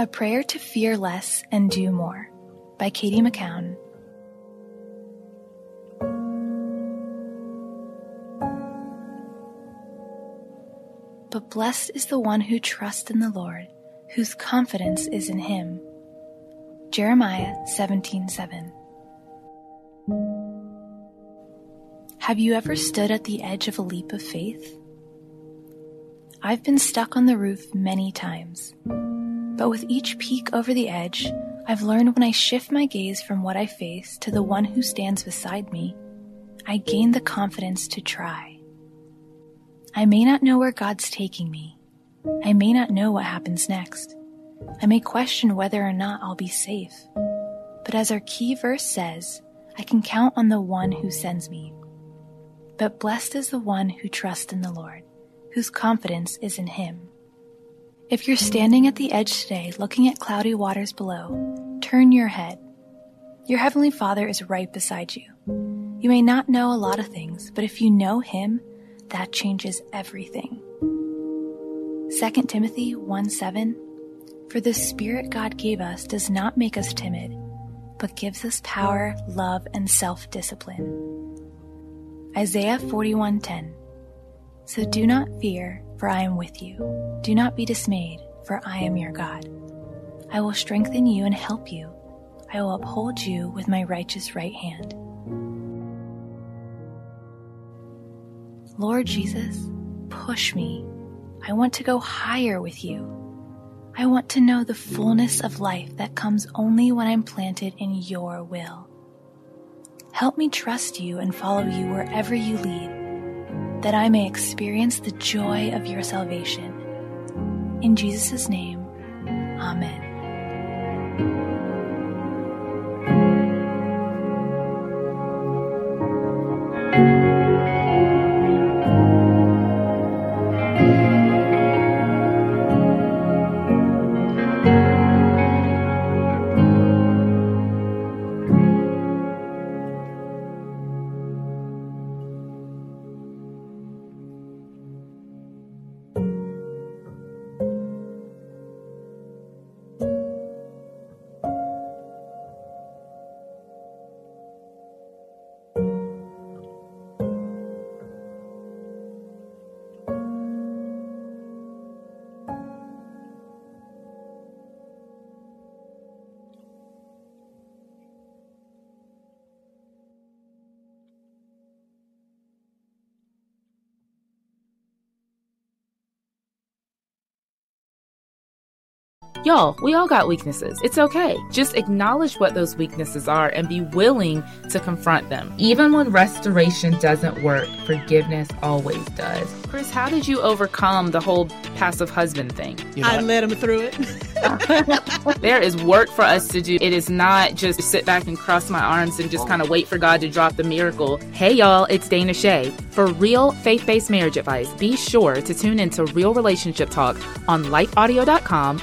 A Prayer to Fear Less and Do More by Katy McCown. But blessed is the one who trusts in the Lord, whose confidence is in him. Jeremiah 17:7. Have you ever stood at the edge of a leap of faith? I've been stuck on the roof many times. But with each peek over the edge, I've learned when I shift my gaze from what I face to the one who stands beside me, I gain the confidence to try. I may not know where God's taking me. I may not know what happens next. I may question whether or not I'll be safe. But as our key verse says, I can count on the one who sends me. But blessed is the one who trusts in the Lord, whose confidence is in him. If you're standing at the edge today looking at cloudy waters below, turn your head. Your Heavenly Father is right beside you. You may not know a lot of things, but if you know Him, that changes everything. 2 Timothy 1 7 For the Spirit God gave us does not make us timid, but gives us power, love, and self discipline. Isaiah 41:10 So do not fear, for I am with you. Do not be dismayed, for I am your God. I will strengthen you and help you. I will uphold you with my righteous right hand. Lord Jesus, push me. I want to go higher with you. I want to know the fullness of life that comes only when I'm planted in your will. Help me trust you and follow you wherever you lead that I may experience the joy of your salvation. In Jesus' name, Amen. Y'all, we all got weaknesses. It's okay. Just acknowledge what those weaknesses are and be willing to confront them. Even when restoration doesn't work, forgiveness always does. Chris, how did you overcome the whole passive husband thing? You know, I led him through it. there is work for us to do. It is not just sit back and cross my arms and just kind of wait for God to drop the miracle. Hey, y'all, it's Dana Shay. For real faith based marriage advice, be sure to tune into Real Relationship Talk on lifeaudio.com